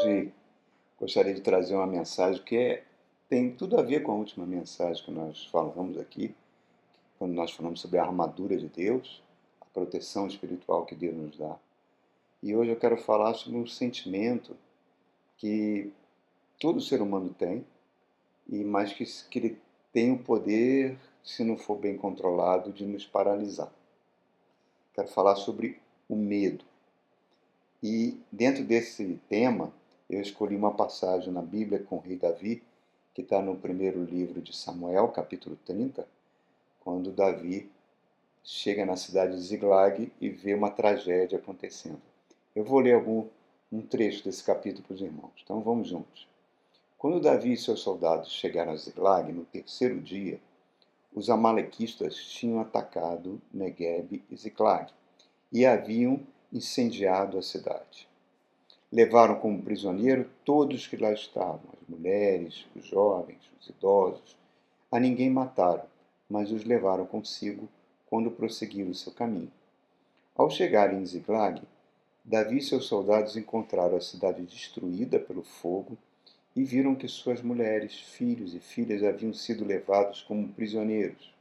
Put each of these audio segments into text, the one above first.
Hoje gostaria de trazer uma mensagem que é, tem tudo a ver com a última mensagem que nós falamos aqui, quando nós falamos sobre a armadura de Deus, a proteção espiritual que Deus nos dá. E hoje eu quero falar sobre um sentimento que todo ser humano tem, e mais que, que ele tem o poder, se não for bem controlado, de nos paralisar. Quero falar sobre o medo. E dentro desse tema, eu escolhi uma passagem na Bíblia com o rei Davi, que está no primeiro livro de Samuel, capítulo 30, quando Davi chega na cidade de Ziglag e vê uma tragédia acontecendo. Eu vou ler algum um trecho desse capítulo para os irmãos. Então vamos juntos. Quando Davi e seus soldados chegaram a Ziglag no terceiro dia, os amalequistas tinham atacado Negueb e Ziklag e haviam incendiado a cidade. Levaram como prisioneiro todos que lá estavam, as mulheres, os jovens, os idosos. A ninguém mataram, mas os levaram consigo quando prosseguiram seu caminho. Ao chegarem em Ziklag, Davi e seus soldados encontraram a cidade destruída pelo fogo e viram que suas mulheres, filhos e filhas haviam sido levados como prisioneiros.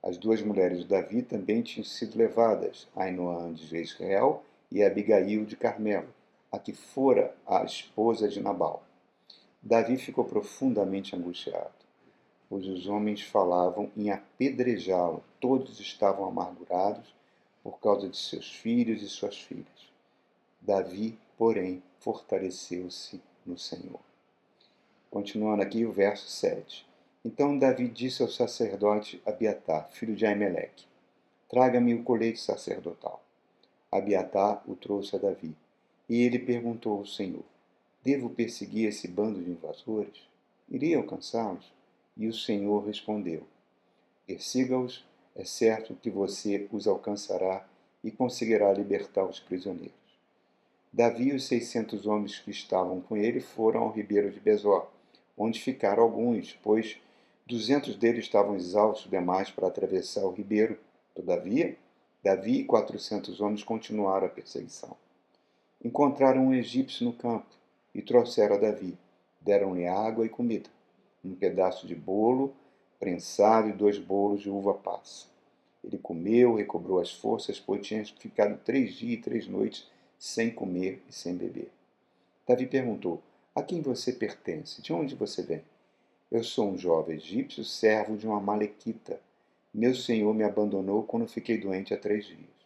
As duas mulheres de Davi também tinham sido levadas, Ainoã de Israel e Abigail de Carmelo, a que fora a esposa de Nabal. Davi ficou profundamente angustiado, pois os homens falavam em apedrejá-lo. Todos estavam amargurados por causa de seus filhos e suas filhas. Davi, porém, fortaleceu-se no Senhor. Continuando aqui o verso 7. Então Davi disse ao sacerdote Abiatar, filho de Aimeleque: Traga-me o colete sacerdotal. Abiatar o trouxe a Davi, e ele perguntou ao Senhor: Devo perseguir esse bando de invasores? Irei alcançá-los? E o Senhor respondeu: Persiga-os, é certo que você os alcançará e conseguirá libertar os prisioneiros. Davi e os seiscentos homens que estavam com ele foram ao ribeiro de Besor, onde ficaram alguns, pois duzentos deles estavam exaustos demais para atravessar o ribeiro. Todavia, Davi e quatrocentos homens continuaram a perseguição. Encontraram um egípcio no campo e trouxeram a Davi. Deram-lhe água e comida, um pedaço de bolo prensado e dois bolos de uva passa. Ele comeu, recobrou as forças, pois tinha ficado três dias e três noites sem comer e sem beber. Davi perguntou: A quem você pertence? De onde você vem? Eu sou um jovem egípcio, servo de uma malequita. Meu senhor me abandonou quando fiquei doente há três dias.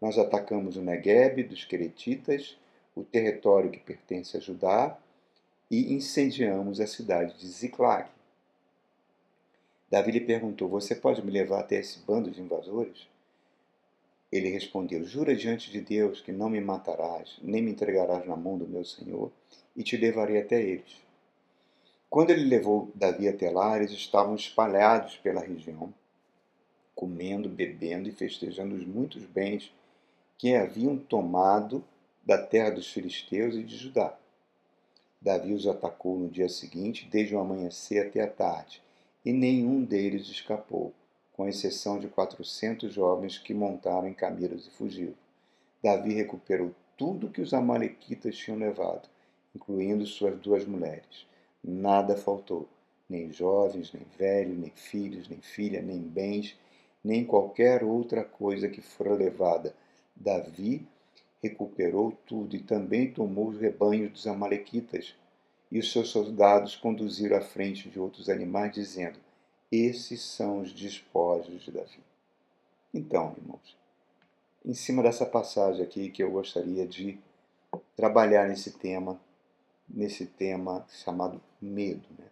Nós atacamos o Negueb dos Queretitas, o território que pertence a Judá, e incendiamos a cidade de Ziklag. Davi lhe perguntou: Você pode me levar até esse bando de invasores? Ele respondeu: Jura diante de Deus que não me matarás, nem me entregarás na mão do meu senhor, e te levarei até eles. Quando ele levou Davi até lá, eles estavam espalhados pela região, comendo, bebendo e festejando os muitos bens que haviam tomado da terra dos filisteus e de Judá. Davi os atacou no dia seguinte, desde o amanhecer até a tarde, e nenhum deles escapou com exceção de quatrocentos jovens que montaram em camelos e fugiram. Davi recuperou tudo que os amalequitas tinham levado, incluindo suas duas mulheres. Nada faltou, nem jovens, nem velhos, nem filhos, nem filha, nem bens, nem qualquer outra coisa que fora levada. Davi recuperou tudo e também tomou os rebanhos dos amalequitas. E os seus soldados conduziram à frente de outros animais, dizendo: esses são os despojos de Davi. Então, irmãos, em cima dessa passagem aqui que eu gostaria de trabalhar nesse tema, nesse tema chamado medo. Né?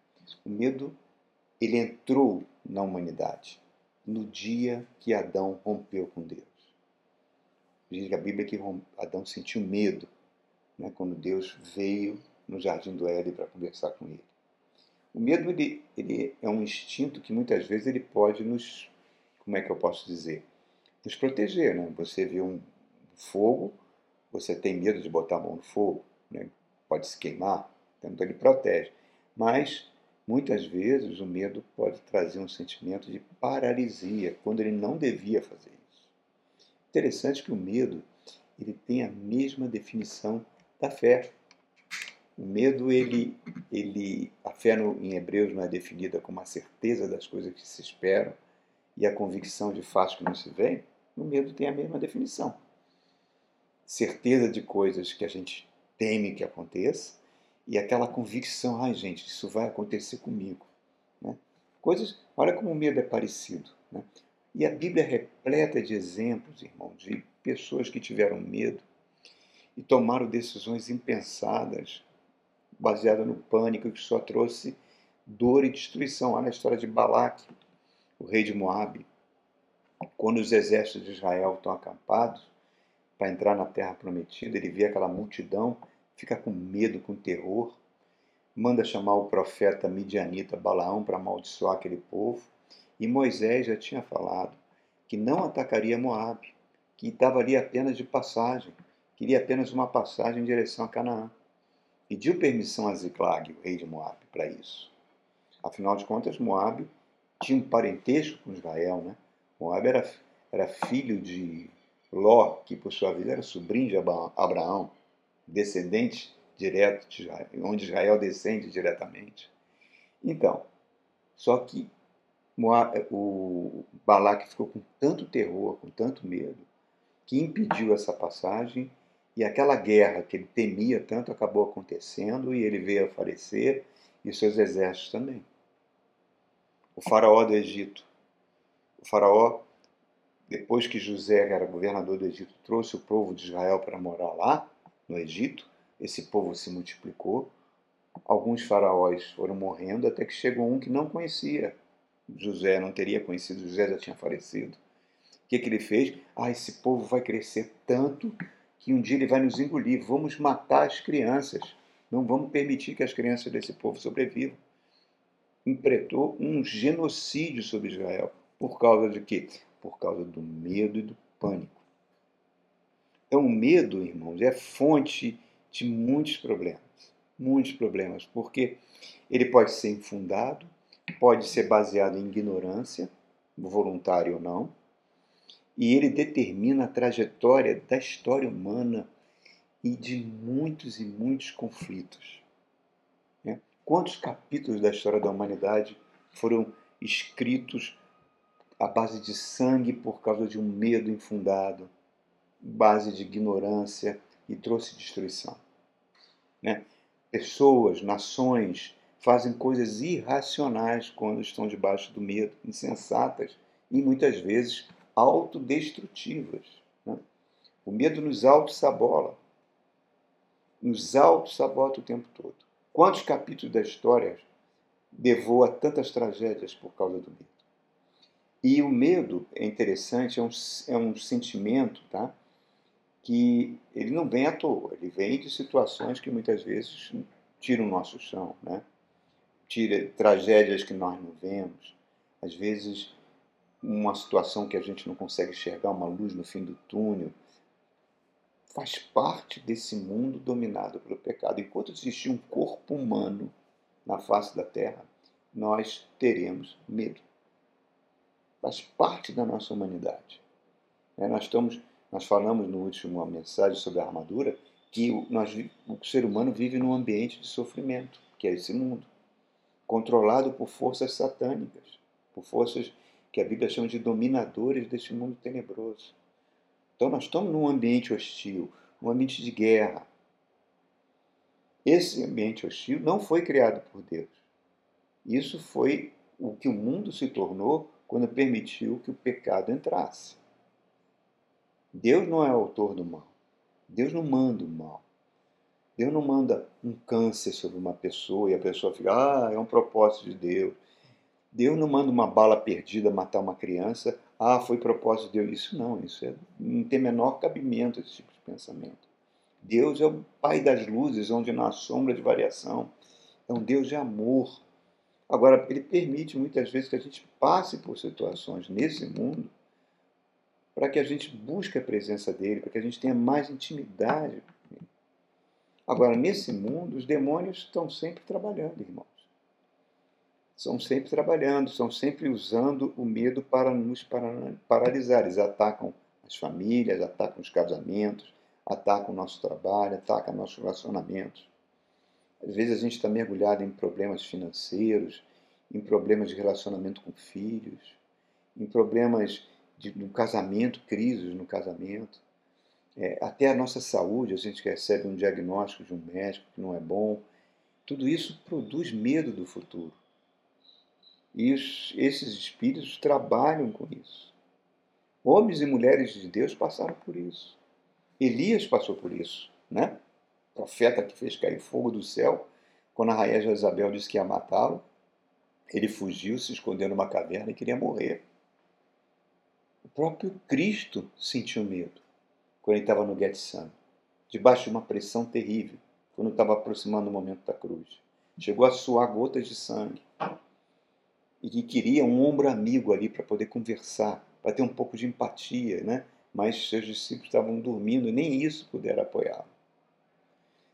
O medo, ele entrou na humanidade no dia que Adão rompeu com Deus. Diz a Bíblia que Adão sentiu medo né, quando Deus veio no jardim do Éden para conversar com ele. O medo ele, ele é um instinto que muitas vezes ele pode nos, como é que eu posso dizer, nos proteger, né? Você vê um fogo, você tem medo de botar a mão no fogo, né? pode se queimar, então ele protege. Mas muitas vezes o medo pode trazer um sentimento de paralisia quando ele não devia fazer isso. Interessante que o medo ele tem a mesma definição da fé. O medo, ele, ele, a fé no, em Hebreus não é definida como a certeza das coisas que se esperam e a convicção de fatos que não se veem. O medo tem a mesma definição. Certeza de coisas que a gente teme que aconteça e aquela convicção, ai gente, isso vai acontecer comigo. Né? Coisas, olha como o medo é parecido. Né? E a Bíblia é repleta de exemplos, irmão, de pessoas que tiveram medo e tomaram decisões impensadas, baseadas no pânico que só trouxe dor e destruição. Olha a história de Balaque, o rei de Moabe. Quando os exércitos de Israel estão acampados para entrar na terra prometida, ele vê aquela multidão, fica com medo, com terror, manda chamar o profeta midianita Balaão para amaldiçoar aquele povo. E Moisés já tinha falado que não atacaria Moabe, que estava ali apenas de passagem queria apenas uma passagem em direção a Canaã. Pediu permissão a Ziklag, o rei de Moab, para isso. Afinal de contas, Moab tinha um parentesco com Israel. Né? Moab era, era filho de Ló, que por sua vez era sobrinho de Abraão, descendente direto de Israel, onde Israel descende diretamente. Então, só que o Balaque ficou com tanto terror, com tanto medo, que impediu essa passagem e aquela guerra que ele temia tanto acabou acontecendo e ele veio a falecer e seus exércitos também. O faraó do Egito. O faraó, depois que José, que era governador do Egito, trouxe o povo de Israel para morar lá, no Egito, esse povo se multiplicou. Alguns faraós foram morrendo até que chegou um que não conhecia José, não teria conhecido, José já tinha falecido. O que, que ele fez? Ah, esse povo vai crescer tanto que um dia ele vai nos engolir. Vamos matar as crianças. Não vamos permitir que as crianças desse povo sobrevivam. Impretou um genocídio sobre Israel. Por causa de quê? Por causa do medo e do pânico. Então, o medo, irmãos, é fonte de muitos problemas. Muitos problemas, porque ele pode ser infundado, pode ser baseado em ignorância, voluntário ou não, e ele determina a trajetória da história humana e de muitos e muitos conflitos. Né? Quantos capítulos da história da humanidade foram escritos à base de sangue por causa de um medo infundado, base de ignorância e trouxe destruição? Né? Pessoas, nações fazem coisas irracionais quando estão debaixo do medo, insensatas e muitas vezes autodestrutivas. Né? O medo nos auto-sabola. Nos auto-sabota o tempo todo. Quantos capítulos da história levou a tantas tragédias por causa do medo? E o medo é interessante, é um, é um sentimento tá? que ele não vem à toa, ele vem de situações que muitas vezes tiram o nosso chão, né? Tira tragédias que nós não vemos, às vezes uma situação que a gente não consegue enxergar, uma luz no fim do túnel, faz parte desse mundo dominado pelo pecado. Enquanto existir um corpo humano na face da terra, nós teremos medo. Faz parte da nossa humanidade. É, nós, estamos, nós falamos no último mensagem sobre a armadura que nós, o ser humano vive num ambiente de sofrimento, que é esse mundo, controlado por forças satânicas, por forças que a Bíblia chama de dominadores deste mundo tenebroso. Então nós estamos num ambiente hostil, um ambiente de guerra. Esse ambiente hostil não foi criado por Deus. Isso foi o que o mundo se tornou quando permitiu que o pecado entrasse. Deus não é autor do mal. Deus não manda o mal. Deus não manda um câncer sobre uma pessoa e a pessoa fica, ah, é um propósito de Deus. Deus não manda uma bala perdida matar uma criança. Ah, foi propósito de Deus. Isso não, isso é, não tem menor cabimento esse tipo de pensamento. Deus é o Pai das luzes, onde não há sombra de variação. É um Deus de amor. Agora, ele permite muitas vezes que a gente passe por situações nesse mundo para que a gente busque a presença dele, para que a gente tenha mais intimidade. Agora, nesse mundo, os demônios estão sempre trabalhando, irmão são sempre trabalhando, são sempre usando o medo para nos paralisar. Eles atacam as famílias, atacam os casamentos, atacam o nosso trabalho, atacam nossos relacionamentos. Às vezes a gente está mergulhado em problemas financeiros, em problemas de relacionamento com filhos, em problemas de, no casamento, crises no casamento. É, até a nossa saúde, a gente recebe um diagnóstico de um médico que não é bom. Tudo isso produz medo do futuro. E os, esses espíritos trabalham com isso. Homens e mulheres de Deus passaram por isso. Elias passou por isso, né? O profeta que fez cair fogo do céu, quando a rainha Jezabel disse que ia matá-lo, ele fugiu, se escondeu numa caverna e queria morrer. O próprio Cristo sentiu medo quando ele estava no Getsemane, debaixo de uma pressão terrível, quando estava aproximando o momento da cruz. Chegou a suar gotas de sangue e que queria um ombro amigo ali para poder conversar, para ter um pouco de empatia, né? Mas seus discípulos estavam dormindo e nem isso puderam apoiá-lo.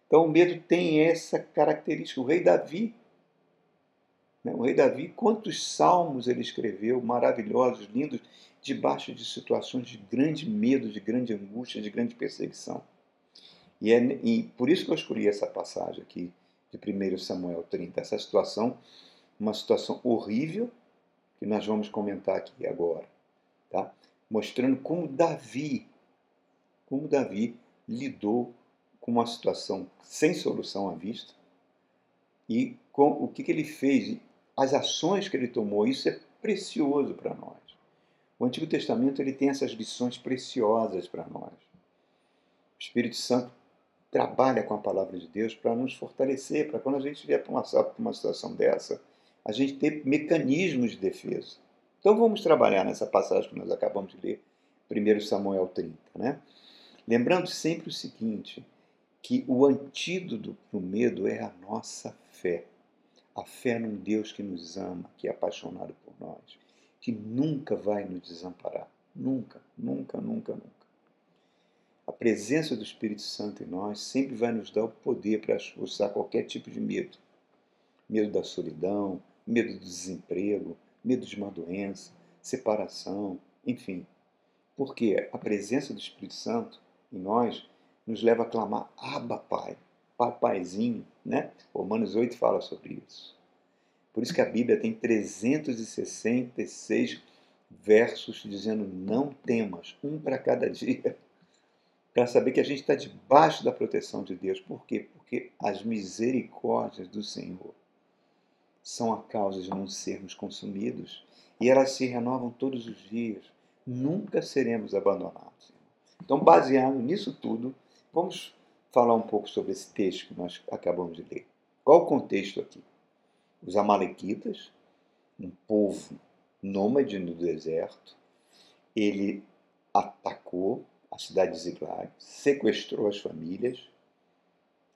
Então o medo tem essa característica. O rei Davi? O rei Davi, quantos salmos ele escreveu, maravilhosos, lindos, debaixo de situações de grande medo, de grande angústia, de grande perseguição. E, é, e por isso que eu escolhi essa passagem aqui de 1 Samuel 30, essa situação uma situação horrível que nós vamos comentar aqui agora, tá? Mostrando como Davi, como Davi lidou com uma situação sem solução à vista e com o que, que ele fez, as ações que ele tomou. Isso é precioso para nós. O Antigo Testamento ele tem essas lições preciosas para nós. O Espírito Santo trabalha com a palavra de Deus para nos fortalecer, para quando a gente vier para uma, situação dessa, a gente ter mecanismos de defesa. Então vamos trabalhar nessa passagem que nós acabamos de ler, 1 Samuel 30. Né? Lembrando sempre o seguinte, que o antídoto para o medo é a nossa fé. A fé num Deus que nos ama, que é apaixonado por nós, que nunca vai nos desamparar. Nunca, nunca, nunca, nunca. A presença do Espírito Santo em nós sempre vai nos dar o poder para expulsar qualquer tipo de medo. Medo da solidão, medo do desemprego, medo de uma doença, separação, enfim. Porque a presença do Espírito Santo em nós nos leva a clamar Abba Pai, Papaizinho, né? Romanos 8 fala sobre isso. Por isso que a Bíblia tem 366 versos dizendo não temas, um para cada dia, para saber que a gente está debaixo da proteção de Deus. Por quê? Porque as misericórdias do Senhor são a causa de não sermos consumidos e elas se renovam todos os dias. Nunca seremos abandonados. Então, baseado nisso tudo, vamos falar um pouco sobre esse texto que nós acabamos de ler. Qual o contexto aqui? Os Amalequitas, um povo nômade no deserto, ele atacou a cidade de Ziklag, sequestrou as famílias,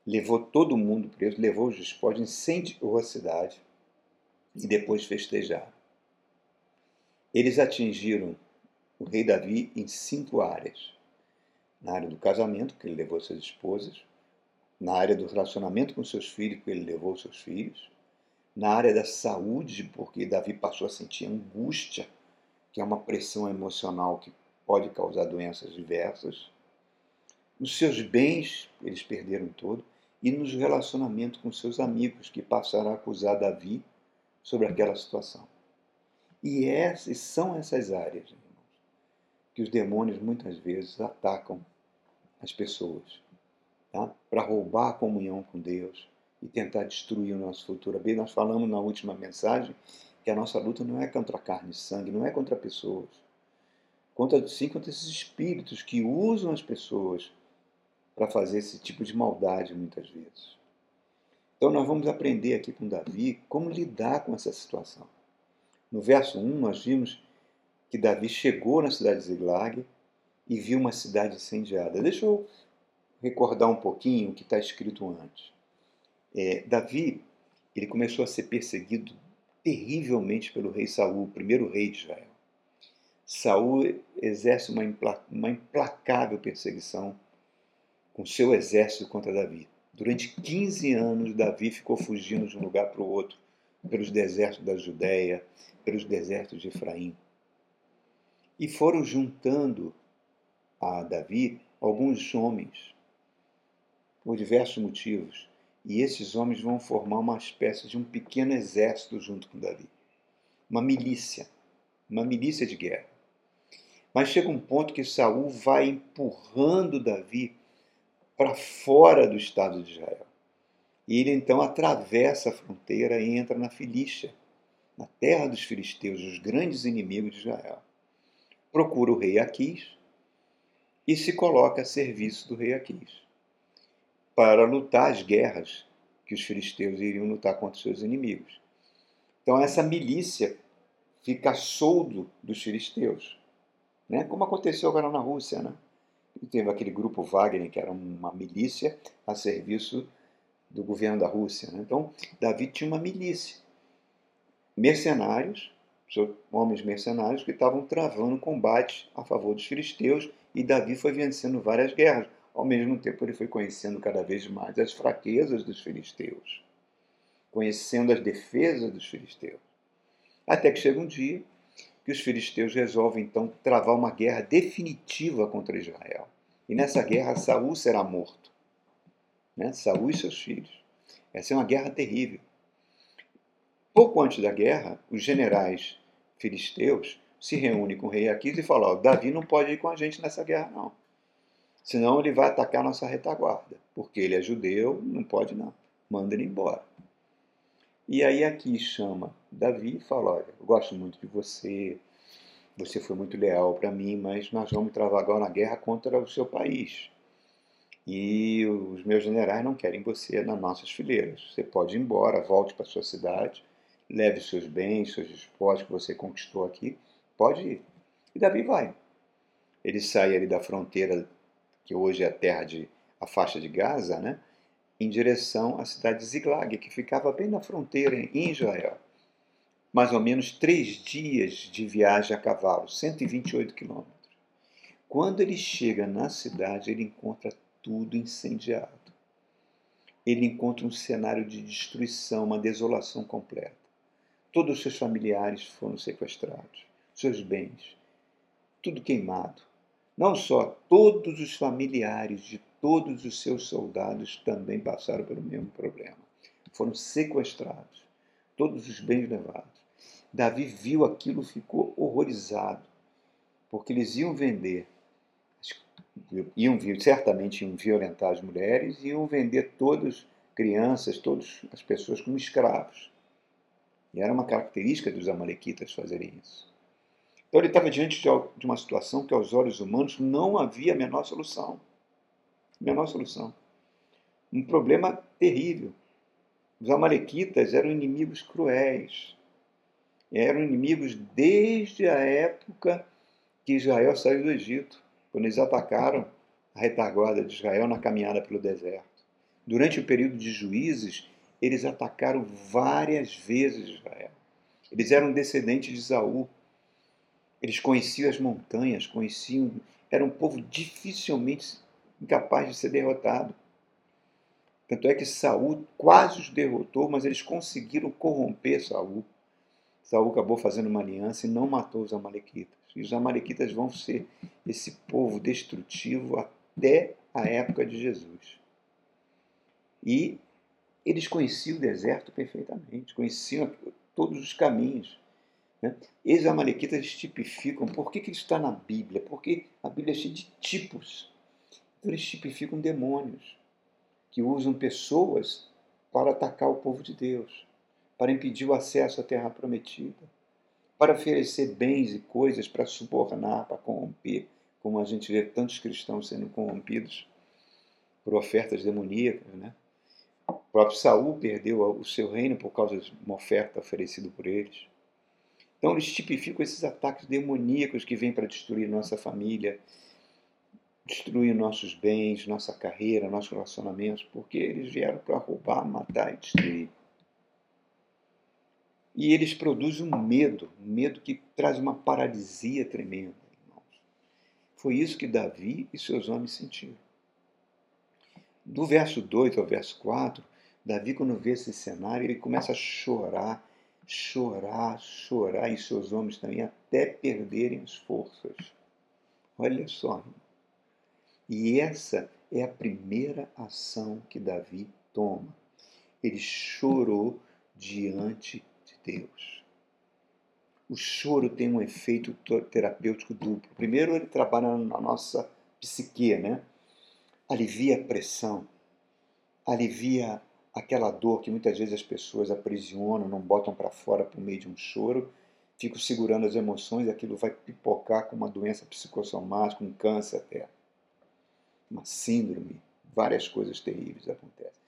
levou todo mundo preso, levou os despojos, incendiou a cidade, e depois festejar. Eles atingiram o rei Davi em cinco áreas: na área do casamento, que ele levou suas esposas, na área do relacionamento com seus filhos, que ele levou seus filhos, na área da saúde, porque Davi passou a sentir angústia, que é uma pressão emocional que pode causar doenças diversas. Nos seus bens, eles perderam todo, e nos relacionamentos com seus amigos, que passaram a acusar Davi sobre aquela situação. E essas são essas áreas, que os demônios muitas vezes atacam as pessoas, tá? para roubar a comunhão com Deus e tentar destruir o nosso futuro. Bem, nós falamos na última mensagem que a nossa luta não é contra carne e sangue, não é contra pessoas, contra, sim contra esses espíritos que usam as pessoas para fazer esse tipo de maldade muitas vezes. Então nós vamos aprender aqui com Davi como lidar com essa situação. No verso 1 nós vimos que Davi chegou na cidade de Ziglag e viu uma cidade incendiada. Deixa eu recordar um pouquinho o que está escrito antes. É, Davi ele começou a ser perseguido terrivelmente pelo rei Saul, o primeiro rei de Israel. Saul exerce uma, uma implacável perseguição com seu exército contra Davi. Durante 15 anos, Davi ficou fugindo de um lugar para o outro, pelos desertos da Judéia, pelos desertos de Efraim. E foram juntando a Davi alguns homens, por diversos motivos. E esses homens vão formar uma espécie de um pequeno exército junto com Davi. Uma milícia. Uma milícia de guerra. Mas chega um ponto que Saul vai empurrando Davi para fora do estado de Israel. E ele então atravessa a fronteira e entra na Filístia, na terra dos filisteus, os grandes inimigos de Israel. Procura o rei Aquis e se coloca a serviço do rei Aquis para lutar as guerras que os filisteus iriam lutar contra os seus inimigos. Então essa milícia fica soldo dos filisteus, né? como aconteceu agora na Rússia. Né? E teve aquele grupo Wagner, que era uma milícia a serviço do governo da Rússia. Né? Então Davi tinha uma milícia, mercenários, homens mercenários que estavam travando combate a favor dos filisteus e Davi foi vencendo várias guerras. Ao mesmo tempo, ele foi conhecendo cada vez mais as fraquezas dos filisteus, conhecendo as defesas dos filisteus. Até que chega um dia que os filisteus resolvem então travar uma guerra definitiva contra Israel. E nessa guerra Saul será morto. Né? Saul e seus filhos. Essa é uma guerra terrível. Pouco antes da guerra, os generais filisteus se reúnem com o rei Aquis e falam: Davi não pode ir com a gente nessa guerra, não. Senão ele vai atacar a nossa retaguarda, porque ele é judeu, não pode não. Manda ele embora. E aí aqui chama Davi e fala: Olha, eu gosto muito de você, você foi muito leal para mim, mas nós vamos travar agora uma guerra contra o seu país. E os meus generais não querem você nas nossas fileiras. Você pode ir embora, volte para sua cidade, leve seus bens, seus despojos que você conquistou aqui, pode ir. E Davi vai. Ele sai ali da fronteira que hoje é a terra de a faixa de Gaza, né, em direção à cidade de Ziglag, que ficava bem na fronteira em Israel. Mais ou menos três dias de viagem a cavalo, 128 quilômetros. Quando ele chega na cidade, ele encontra tudo incendiado. Ele encontra um cenário de destruição, uma desolação completa. Todos os seus familiares foram sequestrados, seus bens, tudo queimado. Não só, todos os familiares de todos os seus soldados também passaram pelo mesmo problema. Foram sequestrados, todos os bens levados. Davi viu aquilo, ficou horrorizado, porque eles iam vender, iam certamente iam violentar as mulheres, iam vender todas crianças, todas as pessoas como escravos. E era uma característica dos amalequitas fazerem isso. Então ele estava diante de uma situação que aos olhos humanos não havia a menor solução. Menor solução. Um problema terrível. Os amalequitas eram inimigos cruéis. Eram inimigos desde a época que Israel saiu do Egito, quando eles atacaram a retaguarda de Israel na caminhada pelo deserto. Durante o período de juízes, eles atacaram várias vezes Israel. Eles eram descendentes de Saul, eles conheciam as montanhas, conheciam. Era um povo dificilmente incapaz de ser derrotado. Tanto é que Saul quase os derrotou, mas eles conseguiram corromper Saul. Saul acabou fazendo uma aliança e não matou os amalequitas. E os amalequitas vão ser esse povo destrutivo até a época de Jesus. E eles conheciam o deserto perfeitamente, conheciam todos os caminhos. Né? Esses amalequitas tipificam, por que, que isso está na Bíblia? Porque a Bíblia é cheia de tipos. Então eles tipificam demônios que usam pessoas para atacar o povo de Deus, para impedir o acesso à terra prometida, para oferecer bens e coisas para subornar, para corromper, como a gente vê tantos cristãos sendo corrompidos por ofertas demoníacas. Né? O próprio Saul perdeu o seu reino por causa de uma oferta oferecida por eles. Então, eles tipificam esses ataques demoníacos que vêm para destruir nossa família, destruir nossos bens, nossa carreira, nossos relacionamentos, porque eles vieram para roubar, matar e destruir. E eles produzem um medo, um medo que traz uma paralisia tremenda, irmãos. Foi isso que Davi e seus homens sentiram. Do verso 2 ao verso 4, Davi, quando vê esse cenário, ele começa a chorar chorar, chorar, e seus homens também, até perderem as forças. Olha só. E essa é a primeira ação que Davi toma. Ele chorou diante de Deus. O choro tem um efeito terapêutico duplo. Primeiro, ele trabalha na nossa psique, né? Alivia a pressão, alivia aquela dor que muitas vezes as pessoas aprisionam, não botam para fora por meio de um choro, ficam segurando as emoções aquilo vai pipocar com uma doença psicossomática, um câncer até, uma síndrome, várias coisas terríveis acontecem.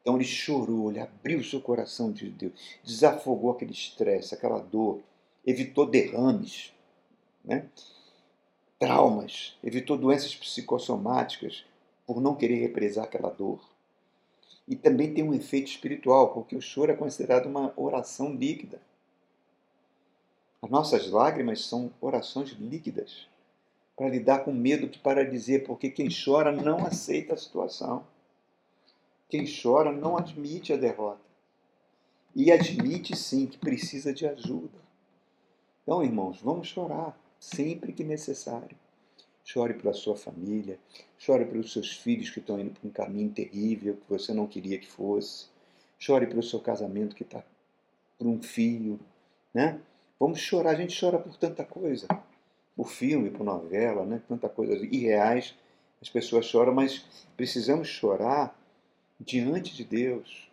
Então ele chorou, ele abriu seu coração de Deus, desafogou aquele estresse, aquela dor, evitou derrames, né? traumas, evitou doenças psicossomáticas por não querer represar aquela dor. E também tem um efeito espiritual, porque o choro é considerado uma oração líquida. As nossas lágrimas são orações líquidas para lidar com medo que para dizer, porque quem chora não aceita a situação. Quem chora não admite a derrota. E admite sim que precisa de ajuda. Então, irmãos, vamos chorar sempre que necessário. Chore pela sua família, chore pelos seus filhos que estão indo por um caminho terrível que você não queria que fosse. Chore pelo seu casamento que está por um filho, né? Vamos chorar, a gente chora por tanta coisa. Por filme, por novela, né? Tanta coisa irreais. As pessoas choram, mas precisamos chorar diante de Deus.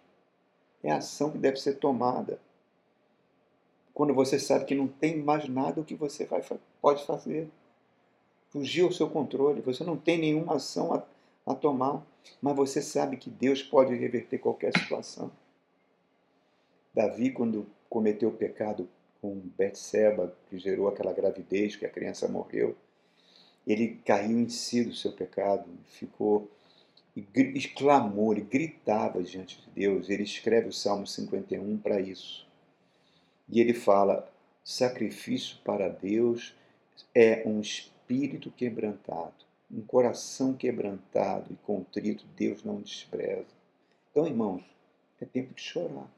É a ação que deve ser tomada quando você sabe que não tem mais nada o que você vai, pode fazer. Fugiu ao seu controle, você não tem nenhuma ação a, a tomar, mas você sabe que Deus pode reverter qualquer situação. Davi, quando cometeu o pecado com Betseba, que gerou aquela gravidez, que a criança morreu, ele caiu em si do seu pecado, ficou e clamou, ele gritava diante de Deus. Ele escreve o Salmo 51 para isso. E ele fala: sacrifício para Deus é um espírito quebrantado, um coração quebrantado e contrito, Deus não despreza. Então, irmãos, é tempo de chorar.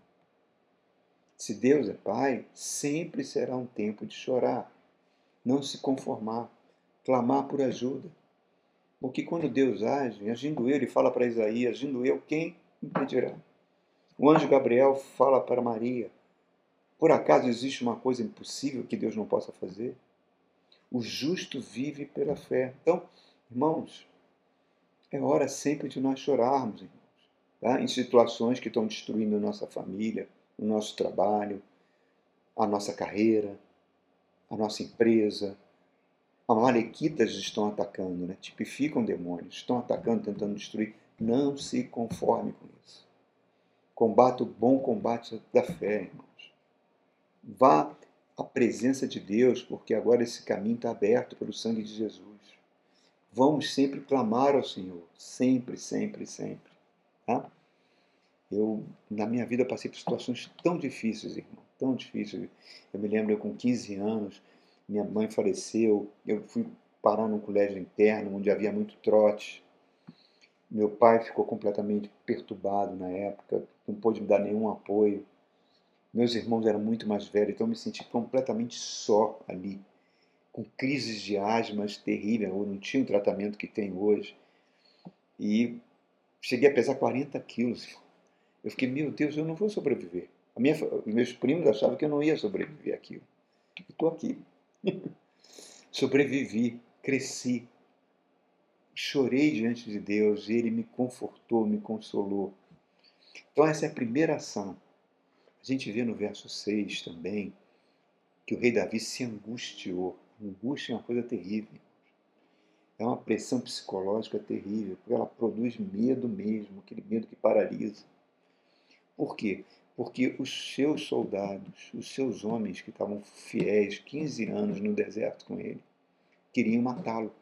Se Deus é Pai, sempre será um tempo de chorar, não se conformar, clamar por ajuda. Porque quando Deus age, agindo eu, ele fala para Isaías, agindo eu, quem impedirá? O anjo Gabriel fala para Maria, por acaso existe uma coisa impossível que Deus não possa fazer? O justo vive pela fé. Então, irmãos, é hora sempre de nós chorarmos, irmãos, tá? em situações que estão destruindo a nossa família, o nosso trabalho, a nossa carreira, a nossa empresa. A malequitas estão atacando, né? tipificam demônios, estão atacando, tentando destruir. Não se conforme com isso. Combata o bom combate da fé, irmão. Vá à presença de Deus, porque agora esse caminho está aberto pelo sangue de Jesus. Vamos sempre clamar ao Senhor, sempre, sempre, sempre. Tá? Eu, na minha vida, passei por situações tão difíceis, irmão, tão difíceis. Eu me lembro, eu com 15 anos, minha mãe faleceu, eu fui parar num colégio interno, onde havia muito trote. Meu pai ficou completamente perturbado na época, não pôde me dar nenhum apoio. Meus irmãos eram muito mais velhos, então eu me senti completamente só ali, com crises de asmas terríveis, eu não tinha o tratamento que tem hoje. E cheguei a pesar 40 quilos. Eu fiquei, meu Deus, eu não vou sobreviver. Minha, meus primos achavam que eu não ia sobreviver aquilo. Estou aqui. Sobrevivi, cresci, chorei diante de Deus e Ele me confortou, me consolou. Então, essa é a primeira ação. A gente vê no verso 6 também que o rei Davi se angustiou. Angústia é uma coisa terrível. É uma pressão psicológica terrível, porque ela produz medo mesmo, aquele medo que paralisa. Por quê? Porque os seus soldados, os seus homens que estavam fiéis 15 anos no deserto com ele, queriam matá-lo,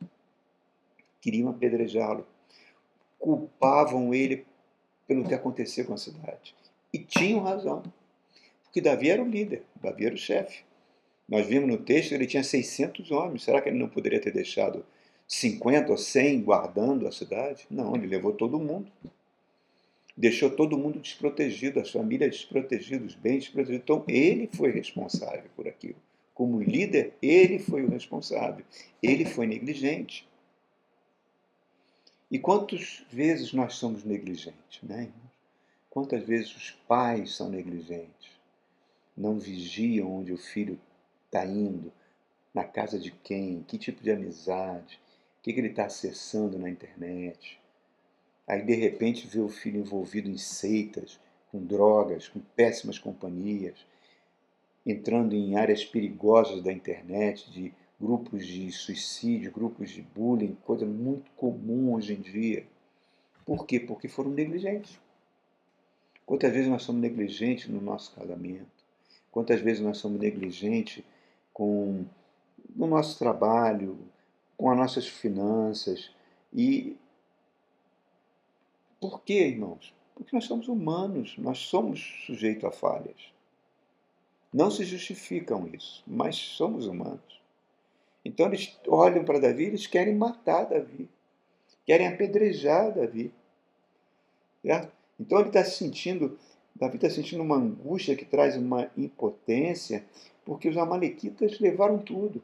queriam apedrejá-lo, culpavam ele pelo que aconteceu com a cidade. E tinham razão. Porque Davi era o líder, Davi era o chefe. Nós vimos no texto que ele tinha 600 homens. Será que ele não poderia ter deixado 50 ou 100 guardando a cidade? Não, ele levou todo mundo. Deixou todo mundo desprotegido, as famílias desprotegidas, os bens desprotegidos. Então, ele foi responsável por aquilo. Como líder, ele foi o responsável. Ele foi negligente. E quantas vezes nós somos negligentes, né? Quantas vezes os pais são negligentes, não vigiam onde o filho está indo, na casa de quem, que tipo de amizade, o que, que ele está acessando na internet. Aí de repente vê o filho envolvido em seitas, com drogas, com péssimas companhias, entrando em áreas perigosas da internet, de grupos de suicídio, grupos de bullying, coisa muito comum hoje em dia. Por quê? Porque foram negligentes. Quantas vezes nós somos negligentes no nosso casamento? Quantas vezes nós somos negligentes com o nosso trabalho, com as nossas finanças? E por quê, irmãos? Porque nós somos humanos, nós somos sujeitos a falhas. Não se justificam isso, mas somos humanos. Então eles olham para Davi, eles querem matar Davi, querem apedrejar Davi. Certo? Então ele está sentindo, Davi está sentindo uma angústia que traz uma impotência, porque os amalequitas levaram tudo.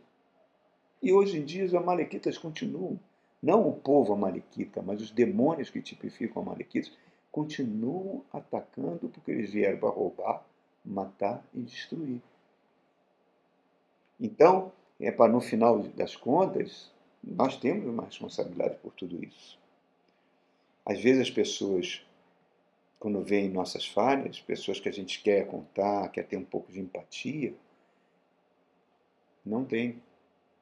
E hoje em dia os amalequitas continuam. Não o povo amalequita, mas os demônios que tipificam amalequitas continuam atacando porque eles vieram para roubar, matar e destruir. Então, é para no final das contas, nós temos uma responsabilidade por tudo isso. Às vezes as pessoas quando veem nossas falhas, pessoas que a gente quer contar, quer ter um pouco de empatia, não tem.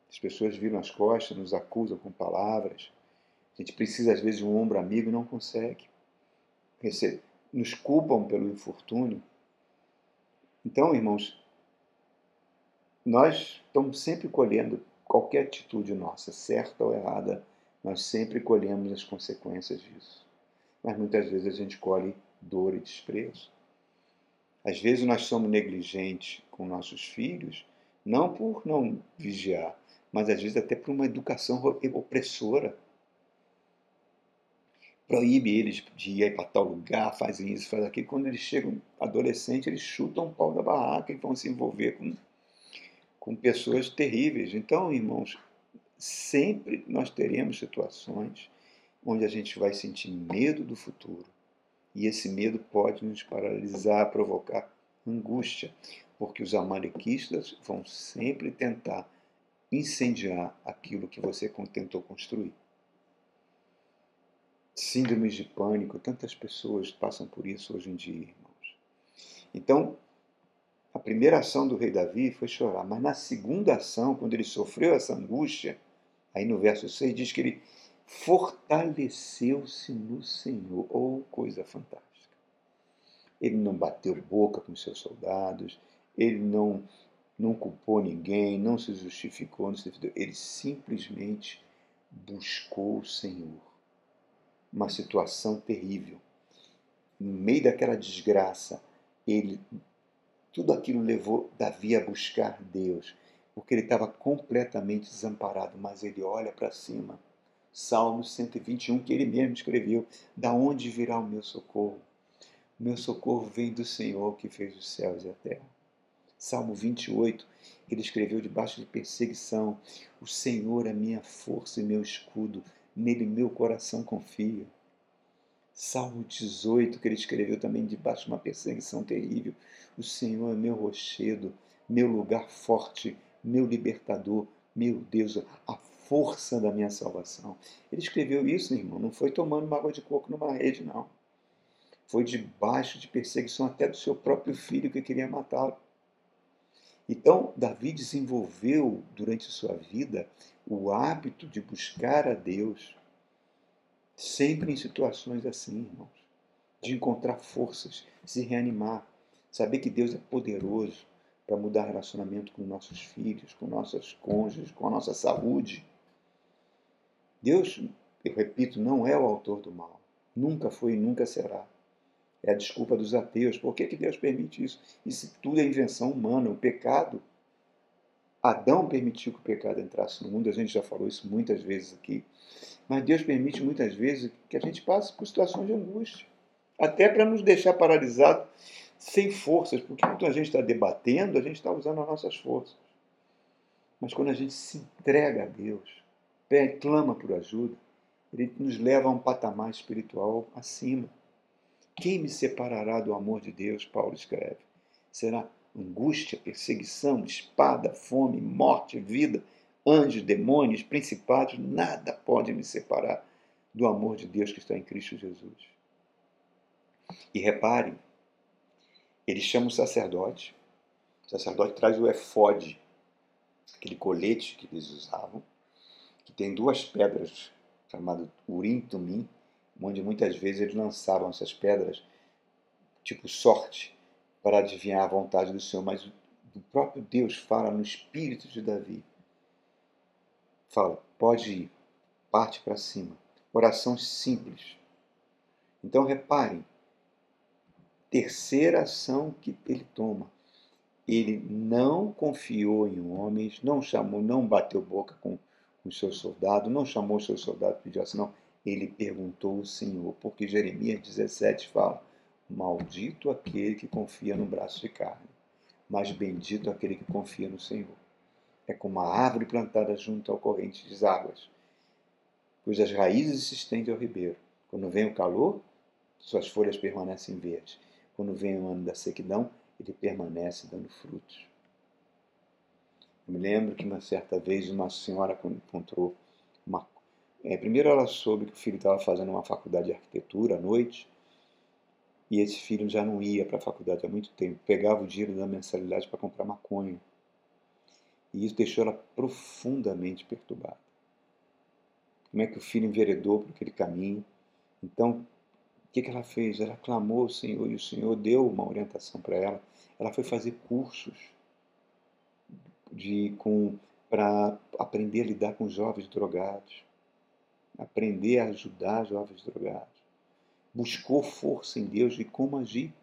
As pessoas viram as costas, nos acusam com palavras. A gente precisa, às vezes, de um ombro amigo e não consegue. Nos culpam pelo infortúnio. Então, irmãos, nós estamos sempre colhendo qualquer atitude nossa, certa ou errada, nós sempre colhemos as consequências disso. Mas muitas vezes a gente colhe dor e desprezo. Às vezes nós somos negligentes com nossos filhos, não por não vigiar, mas às vezes até por uma educação opressora. Proíbe eles de ir para tal lugar, fazem isso, fazem aquilo. Quando eles chegam adolescentes, eles chutam o pau da barraca e vão se envolver com, com pessoas terríveis. Então, irmãos, sempre nós teremos situações onde a gente vai sentir medo do futuro, e esse medo pode nos paralisar, provocar angústia, porque os amalequistas vão sempre tentar incendiar aquilo que você tentou construir. Síndromes de pânico, tantas pessoas passam por isso hoje em dia, irmãos. Então, a primeira ação do rei Davi foi chorar, mas na segunda ação, quando ele sofreu essa angústia, aí no verso 6 diz que ele fortaleceu-se no Senhor. Oh, coisa fantástica. Ele não bateu boca com seus soldados, ele não, não culpou ninguém, não se justificou, não se ele simplesmente buscou o Senhor. Uma situação terrível. No meio daquela desgraça, ele tudo aquilo levou Davi a buscar Deus, porque ele estava completamente desamparado, mas ele olha para cima Salmo 121, que ele mesmo escreveu: Da onde virá o meu socorro? O meu socorro vem do Senhor que fez os céus e a terra. Salmo 28, que ele escreveu debaixo de perseguição: O Senhor é minha força e meu escudo, nele meu coração confia. Salmo 18, que ele escreveu também debaixo de uma perseguição terrível: O Senhor é meu rochedo, meu lugar forte, meu libertador, meu Deus, a força da minha salvação. Ele escreveu isso, irmão, não foi tomando uma água de coco numa rede, não. Foi debaixo de perseguição até do seu próprio filho que queria matá-lo. Então, Davi desenvolveu durante sua vida o hábito de buscar a Deus, sempre em situações assim, irmãos, de encontrar forças, se reanimar, saber que Deus é poderoso para mudar relacionamento com nossos filhos, com nossos cônjuges, com a nossa saúde. Deus, eu repito, não é o autor do mal. Nunca foi e nunca será. É a desculpa dos ateus. Por que, que Deus permite isso? Isso tudo é invenção humana. O pecado. Adão permitiu que o pecado entrasse no mundo, a gente já falou isso muitas vezes aqui. Mas Deus permite muitas vezes que a gente passe por situações de angústia. Até para nos deixar paralisados, sem forças, porque quando a gente está debatendo, a gente está usando as nossas forças. Mas quando a gente se entrega a Deus, clama por ajuda, ele nos leva a um patamar espiritual acima. Quem me separará do amor de Deus? Paulo escreve. Será angústia, perseguição, espada, fome, morte, vida, anjos, demônios, principados, nada pode me separar do amor de Deus que está em Cristo Jesus. E reparem, ele chama o sacerdote, o sacerdote traz o efode, aquele colete que eles usavam, que tem duas pedras chamadas Urim Tumim, onde muitas vezes eles lançavam essas pedras, tipo sorte, para adivinhar a vontade do Senhor, mas o próprio Deus fala no espírito de Davi. Fala, pode ir, parte para cima. Oração simples. Então reparem, terceira ação que ele toma. Ele não confiou em homens, não chamou, não bateu boca com os seus soldados, não chamou os seus soldados pediu assim, não. Ele perguntou ao Senhor, porque Jeremias 17 fala: Maldito aquele que confia no braço de carne, mas bendito aquele que confia no Senhor. É como uma árvore plantada junto ao corrente de águas, cujas raízes se estendem ao ribeiro. Quando vem o calor, suas folhas permanecem verdes. Quando vem o ano da sequidão, ele permanece dando frutos. Eu me lembro que uma certa vez uma senhora encontrou uma. É, primeiro ela soube que o filho estava fazendo uma faculdade de arquitetura à noite e esse filho já não ia para a faculdade há muito tempo, pegava o dinheiro da mensalidade para comprar maconha. E isso deixou ela profundamente perturbada. Como é que o filho enveredou por aquele caminho? Então, o que, que ela fez? Ela clamou ao Senhor e o Senhor deu uma orientação para ela. Ela foi fazer cursos de com para aprender a lidar com jovens drogados, aprender a ajudar jovens drogados buscou força em Deus de como agir.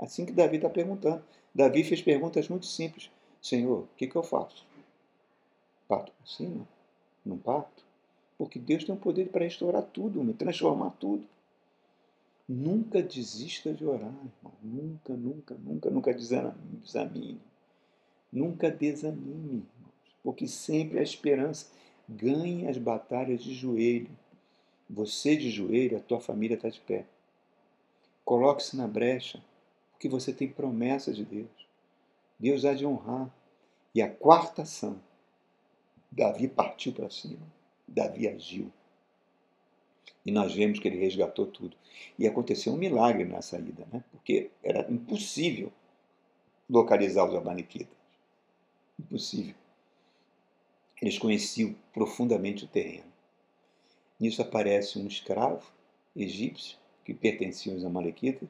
Assim que Davi está perguntando. Davi fez perguntas muito simples. Senhor, o que, que eu faço? Parto para cima? Não parto? Porque Deus tem o poder para restaurar tudo, me transformar tudo. Nunca desista de orar, irmão. Nunca, nunca, nunca, nunca desanime. Nunca desanime. Porque sempre a esperança ganha as batalhas de joelho. Você de joelho, a tua família está de pé. Coloque-se na brecha, porque você tem promessa de Deus. Deus há de honrar. E a quarta ação, Davi partiu para cima. Davi agiu. E nós vemos que ele resgatou tudo. E aconteceu um milagre na saída, né? porque era impossível localizar os amalequitas. Impossível. Eles conheciam profundamente o terreno. Nisso aparece um escravo egípcio que pertencia aos Amalequitas.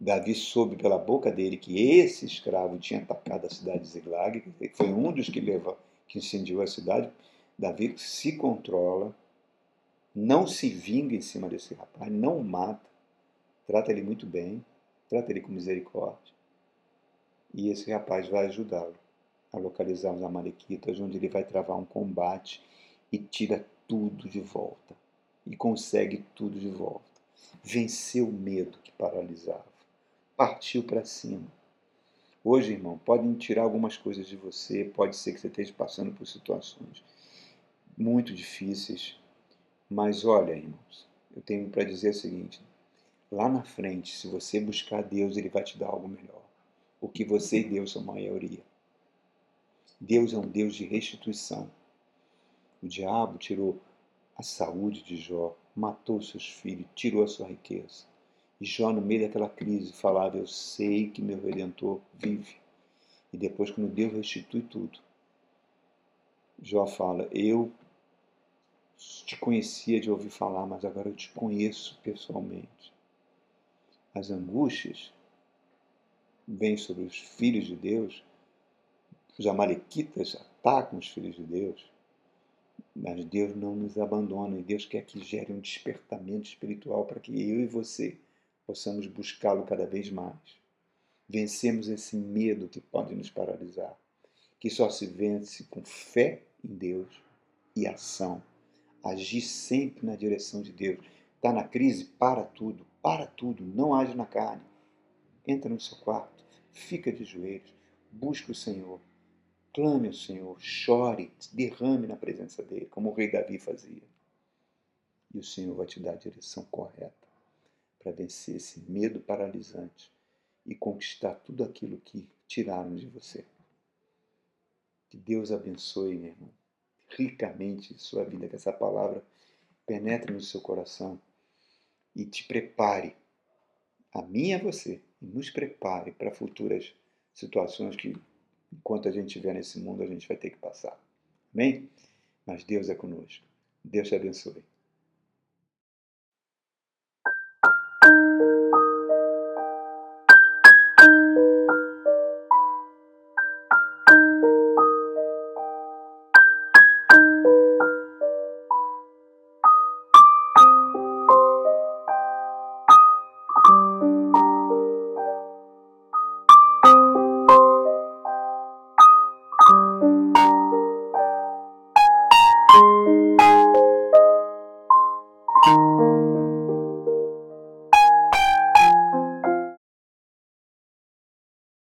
Davi soube pela boca dele que esse escravo tinha atacado a cidade de Ziglag, foi um dos que levou, que incendiou a cidade. Davi se controla, não se vinga em cima desse rapaz, não o mata, trata ele muito bem, trata ele com misericórdia. E esse rapaz vai ajudá-lo a localizar os Amalequitas, onde ele vai travar um combate e tira tudo de volta. E consegue tudo de volta. Venceu o medo que paralisava. Partiu para cima. Hoje, irmão, podem tirar algumas coisas de você, pode ser que você esteja passando por situações muito difíceis, mas olha, irmãos, eu tenho para dizer o seguinte: lá na frente, se você buscar Deus, Ele vai te dar algo melhor. O que você e Deus são maioria. Deus é um Deus de restituição. O diabo tirou a saúde de Jó, matou seus filhos, tirou a sua riqueza. E Jó, no meio daquela crise, falava: Eu sei que meu redentor vive. E depois, quando Deus restitui tudo, Jó fala: Eu te conhecia de ouvir falar, mas agora eu te conheço pessoalmente. As angústias vêm sobre os filhos de Deus, os amalequitas atacam os filhos de Deus, mas Deus não nos abandona e Deus quer que gere um despertamento espiritual para que eu e você possamos buscá-lo cada vez mais. Vencemos esse medo que pode nos paralisar, que só se vence com fé em Deus e ação. Agir sempre na direção de Deus. Está na crise? Para tudo, para tudo, não age na carne. Entra no seu quarto, fica de joelhos, busca o Senhor Clame ao Senhor, chore, derrame na presença dele, como o rei Davi fazia. E o Senhor vai te dar a direção correta para vencer esse medo paralisante e conquistar tudo aquilo que tiraram de você. Que Deus abençoe, meu irmão, ricamente sua vida, que essa palavra penetre no seu coração e te prepare, a mim e a você, e nos prepare para futuras situações que, enquanto a gente estiver nesse mundo, a gente vai ter que passar. Amém? Mas Deus é conosco. Deus te abençoe.